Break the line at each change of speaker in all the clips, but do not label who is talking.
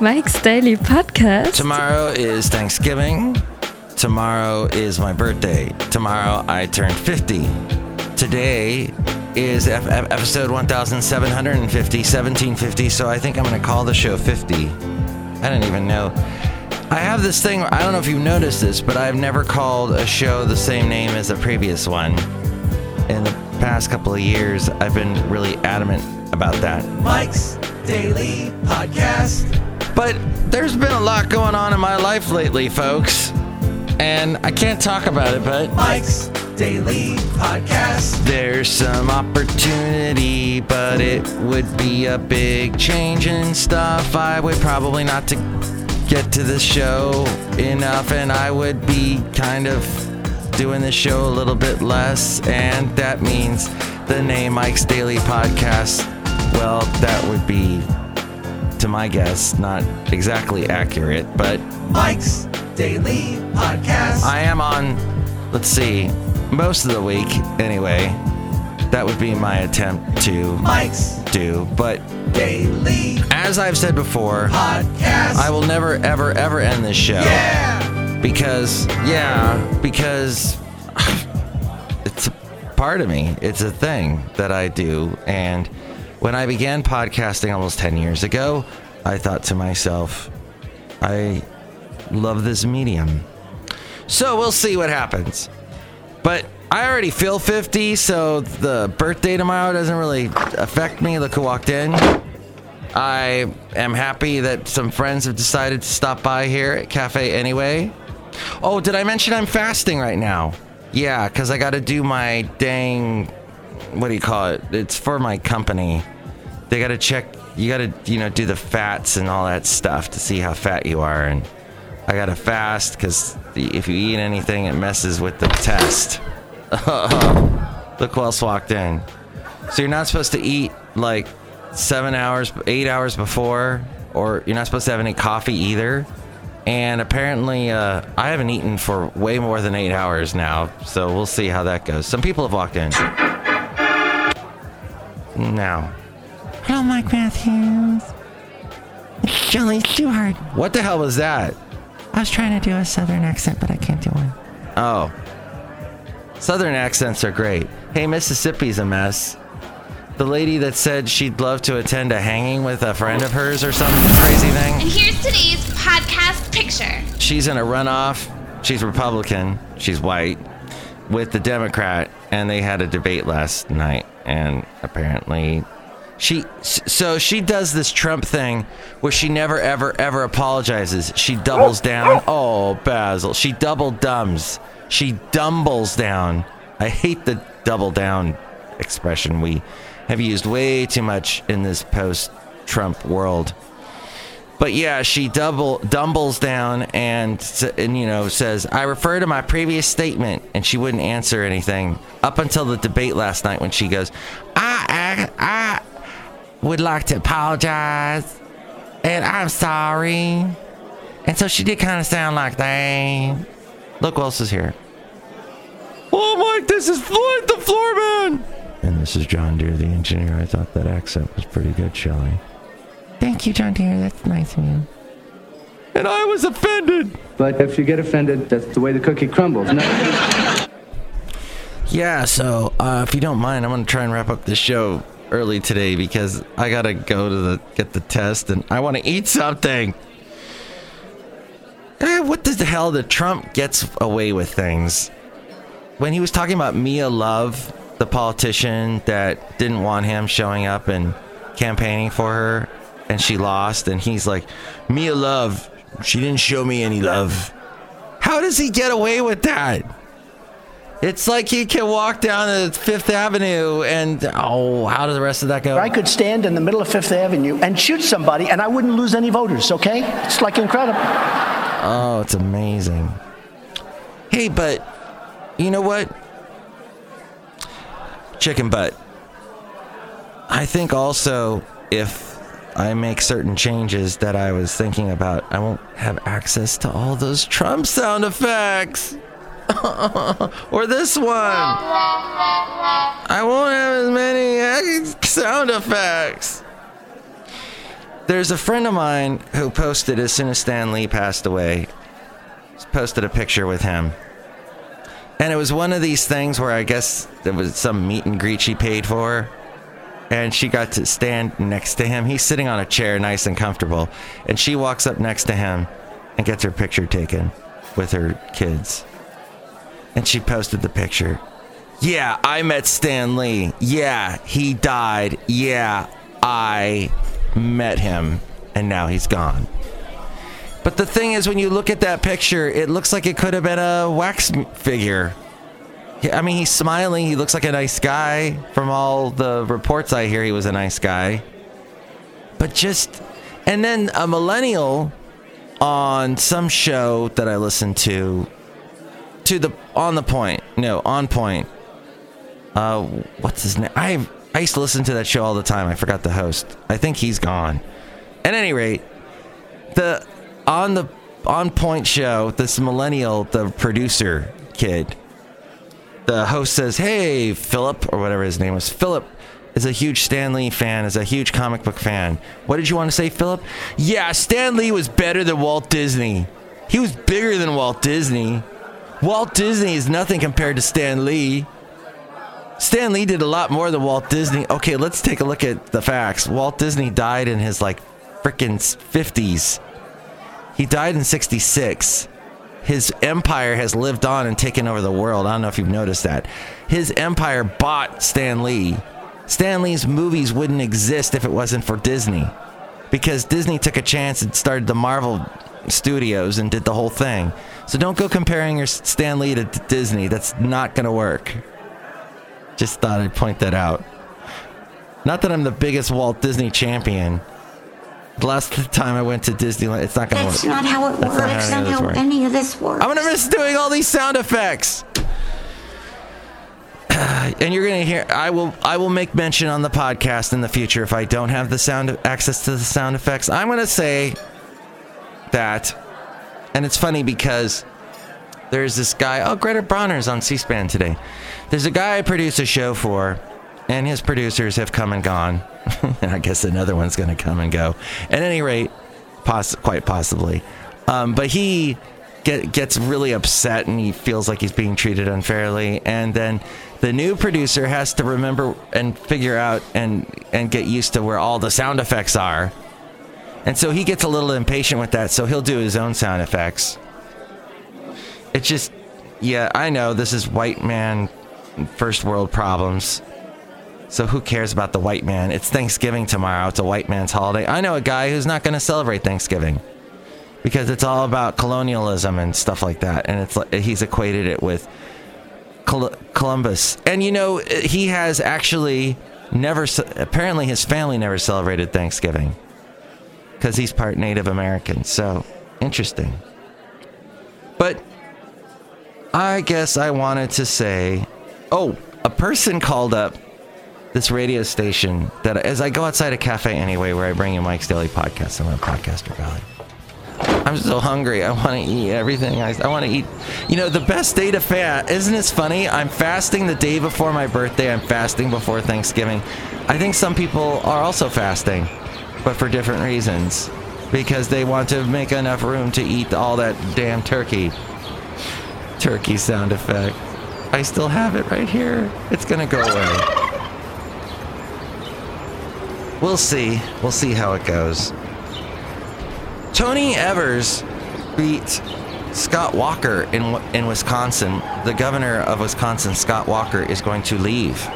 Mike's Daily Podcast.
Tomorrow is Thanksgiving. Tomorrow is my birthday. Tomorrow I turn 50. Today is F- F- episode 1750, 1750, so I think I'm going to call the show 50. I don't even know. I have this thing, I don't know if you've noticed this, but I've never called a show the same name as the previous one. In the past couple of years, I've been really adamant about that.
Mike's Daily Podcast.
But there's been a lot going on in my life lately, folks. And I can't talk about it, but
Mike's Daily Podcast.
there's some opportunity, but it would be a big change in stuff. I would probably not to get to the show enough, and I would be kind of doing the show a little bit less, and that means the name Mike's Daily Podcast. Well, that would be, to my guess, not exactly accurate, but
Mike's Daily Podcast.
I am on, let's see, most of the week anyway. That would be my attempt to
Mike's
do. But
Daily
as I've said before,
Podcast.
I will never, ever, ever end this show.
yeah.
Because, yeah, because it's a part of me. It's a thing that I do. And when I began podcasting almost 10 years ago, I thought to myself, I love this medium. So we'll see what happens. But I already feel 50, so the birthday tomorrow doesn't really affect me. Look who walked in. I am happy that some friends have decided to stop by here at Cafe Anyway. Oh, did I mention I'm fasting right now? Yeah, because I got to do my dang. What do you call it? It's for my company. They got to check. You got to, you know, do the fats and all that stuff to see how fat you are. And I got to fast because if you eat anything, it messes with the test. Look who else walked in. So you're not supposed to eat like seven hours, eight hours before, or you're not supposed to have any coffee either. And apparently, uh, I haven't eaten for way more than eight hours now, so we'll see how that goes. Some people have walked in. Now,
Hello, Mike Matthews. It's Shelley Stewart.
what the hell was that?
I was trying to do a southern accent, but I can't do one.
Oh, Southern accents are great. Hey, Mississippi's a mess. The lady that said she'd love to attend a hanging with a friend of hers or some crazy thing.
And here's today's podcast picture.
she's in a runoff. She's Republican. She's white with the Democrat, and they had a debate last night. And apparently, she so she does this Trump thing where she never ever ever apologizes. She doubles down. Oh, Basil, she double dumbs. She dumbles down. I hate the double down expression we have used way too much in this post-Trump world. But yeah, she double dumbles down and and you know says, "I refer to my previous statement," and she wouldn't answer anything up until the debate last night when she goes, "I I, I would like to apologize, and I'm sorry." And so she did kind of sound like that. Look, who else is here? Oh, Mike, this is Floyd the Floorman. And this is John Deere, the engineer. I thought that accent was pretty good, Shelley.
Thank you, John Deere. That's nice of you.
And I was offended.
But if you get offended, that's the way the cookie crumbles. No.
Yeah, so uh, if you don't mind, I'm gonna try and wrap up this show early today because I gotta go to the get the test and I want to eat something. Eh, what the hell did Trump gets away with things? When he was talking about Mia Love, the politician that didn't want him showing up and campaigning for her, and she lost, and he's like, Mia Love, she didn't show me any love. How does he get away with that? It's like he can walk down to Fifth Avenue and oh, how does the rest of that go?
I could stand in the middle of Fifth Avenue and shoot somebody and I wouldn't lose any voters, okay? It's like incredible.
Oh, it's amazing. Hey, but you know what? Chicken butt. I think also if I make certain changes that I was thinking about, I won't have access to all those Trump sound effects. or this one. I won't have as many sound effects. there's a friend of mine who posted as soon as Stan Lee passed away, posted a picture with him. And it was one of these things where I guess there was some meet and greet she paid for. And she got to stand next to him. He's sitting on a chair, nice and comfortable. And she walks up next to him and gets her picture taken with her kids. And she posted the picture. Yeah, I met Stan Lee. Yeah, he died. Yeah, I met him. And now he's gone. But the thing is, when you look at that picture, it looks like it could have been a wax figure. I mean, he's smiling. He looks like a nice guy. From all the reports I hear, he was a nice guy. But just. And then a millennial on some show that I listened to. To the. On the point. No, on point. Uh, what's his name? I I used to listen to that show all the time. I forgot the host. I think he's gone. At any rate, the on the on point show, this millennial, the producer kid, the host says, "Hey, Philip, or whatever his name was, Philip." Is a huge Stan Lee fan, is a huge comic book fan. What did you want to say, Philip? Yeah, Stan Lee was better than Walt Disney. He was bigger than Walt Disney. Walt Disney is nothing compared to Stan Lee. Stan Lee did a lot more than Walt Disney. Okay, let's take a look at the facts. Walt Disney died in his like freaking 50s. He died in 66. His empire has lived on and taken over the world. I don't know if you've noticed that. His empire bought Stan Lee. Stan Lee's movies wouldn't exist if it wasn't for Disney. Because Disney took a chance and started the Marvel Studios and did the whole thing. So don't go comparing your Stan Lee to Disney. That's not going to work. Just thought I'd point that out. Not that I'm the biggest Walt Disney champion. The last time I went to Disneyland, it's not going to work.
That's not how it
That's not
works.
how
Not
any of this
how
works.
any of this works.
I'm gonna miss doing all these sound effects. And you're gonna hear. I will. I will make mention on the podcast in the future if I don't have the sound access to the sound effects. I'm gonna say that, and it's funny because there's this guy. Oh, Greta Brawner's on C-SPAN today. There's a guy I produce a show for, and his producers have come and gone. and I guess another one's gonna come and go. At any rate, poss- quite possibly. Um, but he get, gets really upset and he feels like he's being treated unfairly. And then the new producer has to remember and figure out and and get used to where all the sound effects are. And so he gets a little impatient with that, so he'll do his own sound effects. It's just, yeah, I know this is white man first world problems. So who cares about the white man? It's Thanksgiving tomorrow. It's a white man's holiday. I know a guy who's not going to celebrate Thanksgiving because it's all about colonialism and stuff like that. And it's like he's equated it with Col- Columbus. And you know, he has actually never. Apparently, his family never celebrated Thanksgiving because he's part Native American. So interesting. But I guess I wanted to say, oh, a person called up this radio station that as I go outside a cafe anyway, where I bring you Mike's Daily Podcast, I'm on Podcaster Valley. I'm so hungry. I want to eat everything. I, I want to eat. You know, the best day to fast. Isn't this funny? I'm fasting the day before my birthday. I'm fasting before Thanksgiving. I think some people are also fasting, but for different reasons. Because they want to make enough room to eat all that damn turkey. Turkey sound effect. I still have it right here. It's to go away. We'll see. We'll see how it goes. Tony Evers beat Scott Walker in in Wisconsin. The governor of Wisconsin, Scott Walker, is going to leave.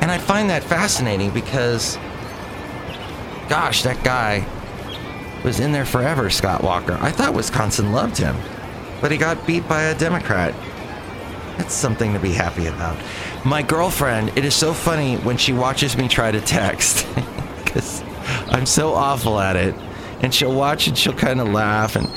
And I find that fascinating because gosh, that guy was in there forever, Scott Walker. I thought Wisconsin loved him, but he got beat by a Democrat. That's something to be happy about. My girlfriend, it is so funny when she watches me try to text because I'm so awful at it. And she'll watch and she'll kind of laugh and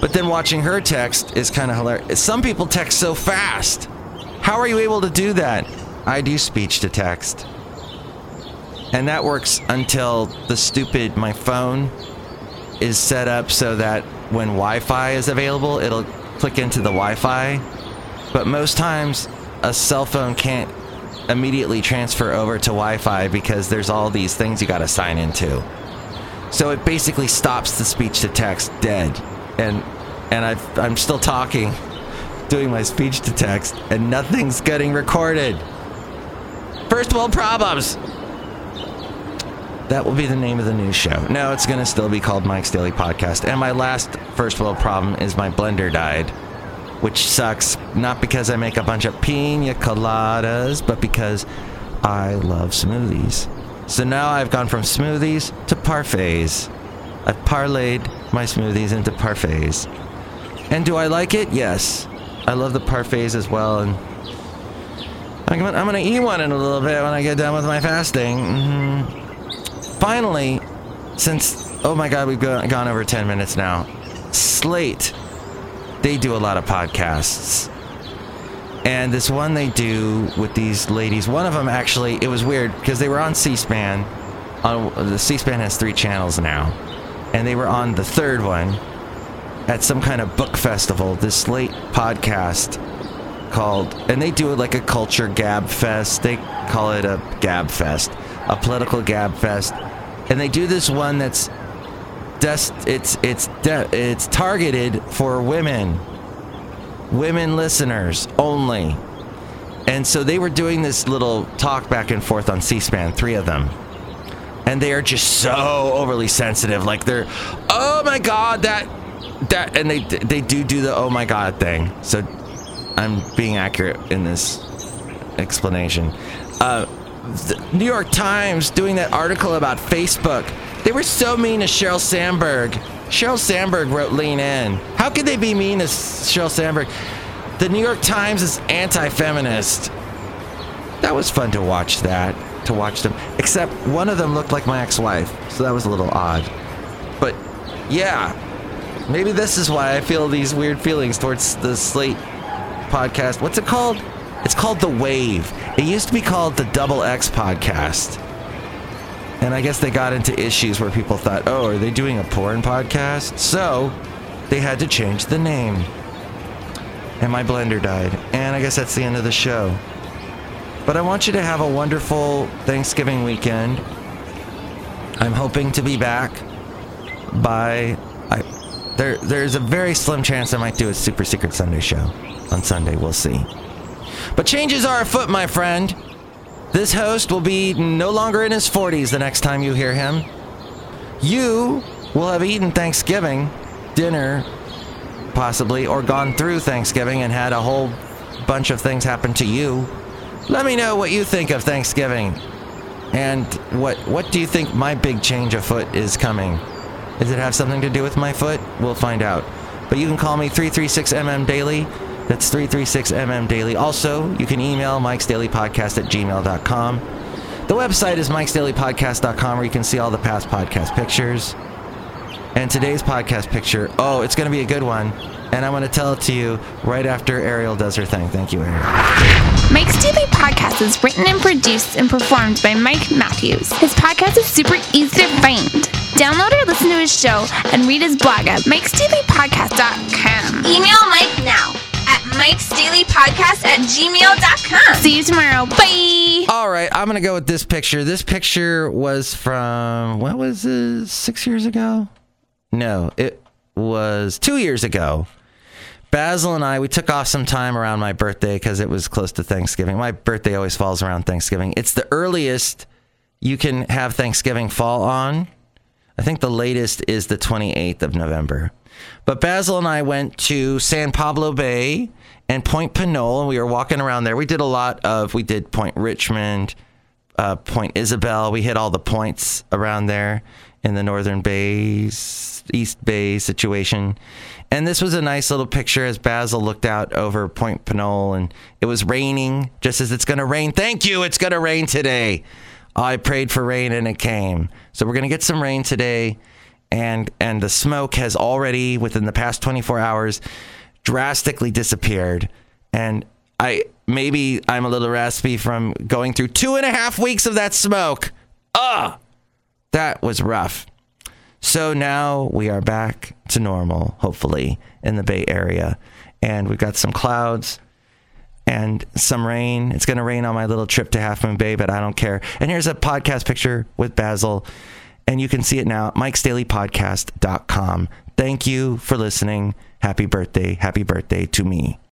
but then watching her text is kind of hilarious. Some people text so fast. How are you able to do that? I do speech to text. And that works until the stupid my phone is set up so that when Wi-Fi is available, it'll click into the Wi-Fi. But most times, a cell phone can't immediately transfer over to Wi Fi because there's all these things you got to sign into. So it basically stops the speech to text dead. And and I've, I'm still talking, doing my speech to text, and nothing's getting recorded. First world problems. That will be the name of the new show. No, it's going to still be called Mike's Daily Podcast. And my last first world problem is my blender died, which sucks. Not because I make a bunch of pina coladas, but because I love smoothies. So now I've gone from smoothies to parfaits. I've parlayed my smoothies into parfaits. And do I like it? Yes. I love the parfaits as well. And I'm gonna, eat one in a little bit when I get done with my fasting. hmm Finally, since oh my god, we've go- gone over 10 minutes now. Slate, they do a lot of podcasts. And this one they do with these ladies, one of them actually, it was weird because they were on C-SPAN. On the C-SPAN has three channels now, and they were on the third one at some kind of book festival. This Slate podcast called, and they do it like a culture gab fest. They call it a gab fest, a political gab fest, and they do this one that's just it's it's it's targeted for women, women listeners only. And so they were doing this little talk back and forth on C-SPAN, three of them. And they are just so overly sensitive. Like they're, oh my god, that that, and they they do do the oh my god thing. So I'm being accurate in this explanation. Uh, the New York Times doing that article about Facebook. They were so mean to Sheryl Sandberg. Sheryl Sandberg wrote Lean In. How could they be mean to Sheryl Sandberg? The New York Times is anti feminist. That was fun to watch that, to watch them. Except one of them looked like my ex wife, so that was a little odd. But yeah, maybe this is why I feel these weird feelings towards the Slate podcast. What's it called? It's called The Wave. It used to be called the Double X podcast. And I guess they got into issues where people thought, oh, are they doing a porn podcast? So they had to change the name. And my blender died. And I guess that's the end of the show. But I want you to have a wonderful Thanksgiving weekend. I'm hoping to be back by. I, there, there's a very slim chance I might do a super secret Sunday show on Sunday. We'll see. But changes are afoot, my friend. This host will be no longer in his 40s the next time you hear him. You will have eaten Thanksgiving dinner, possibly, or gone through Thanksgiving and had a whole bunch of things happen to you. Let me know what you think of Thanksgiving. And what what do you think my big change afoot is coming? Does it have something to do with my foot? We'll find out. But you can call me 336mm daily. That's 336mm daily. Also, you can email Mike's Daily Podcast at gmail.com. The website is Mike's Daily Podcast.com where you can see all the past podcast pictures. And today's podcast picture, oh, it's going to be a good one. And I'm going to tell it to you right after Ariel does her thing. Thank you, Ariel.
Mike's Daily Podcast is written and produced and performed by Mike Matthews. His podcast is super easy to find. Download or listen to his show and read his blog at mikesdailypodcast.com. Email Mike now at mikesdailypodcast at gmail.com. See you tomorrow. Bye.
All right, I'm going to go with this picture. This picture was from, what was it, six years ago? No, it was two years ago. Basil and I, we took off some time around my birthday because it was close to Thanksgiving. My birthday always falls around Thanksgiving. It's the earliest you can have Thanksgiving fall on. I think the latest is the 28th of November. But Basil and I went to San Pablo Bay and Point Pinole, and we were walking around there. We did a lot of, we did Point Richmond, uh, Point Isabel. We hit all the points around there in the Northern Bays, East Bay situation. And this was a nice little picture as Basil looked out over Point Pinole, and it was raining, just as it's going to rain. Thank you, it's going to rain today. I prayed for rain and it came. So we're going to get some rain today and and the smoke has already within the past 24 hours drastically disappeared. And i maybe i'm a little raspy from going through two and a half weeks of that smoke. Ah that was rough. So now we are back to normal hopefully in the bay area. And we've got some clouds and some rain. It's going to rain on my little trip to Half Moon Bay, but I don't care. And here's a podcast picture with Basil And you can see it now at mikesdailypodcast.com. Thank you for listening. Happy birthday. Happy birthday to me.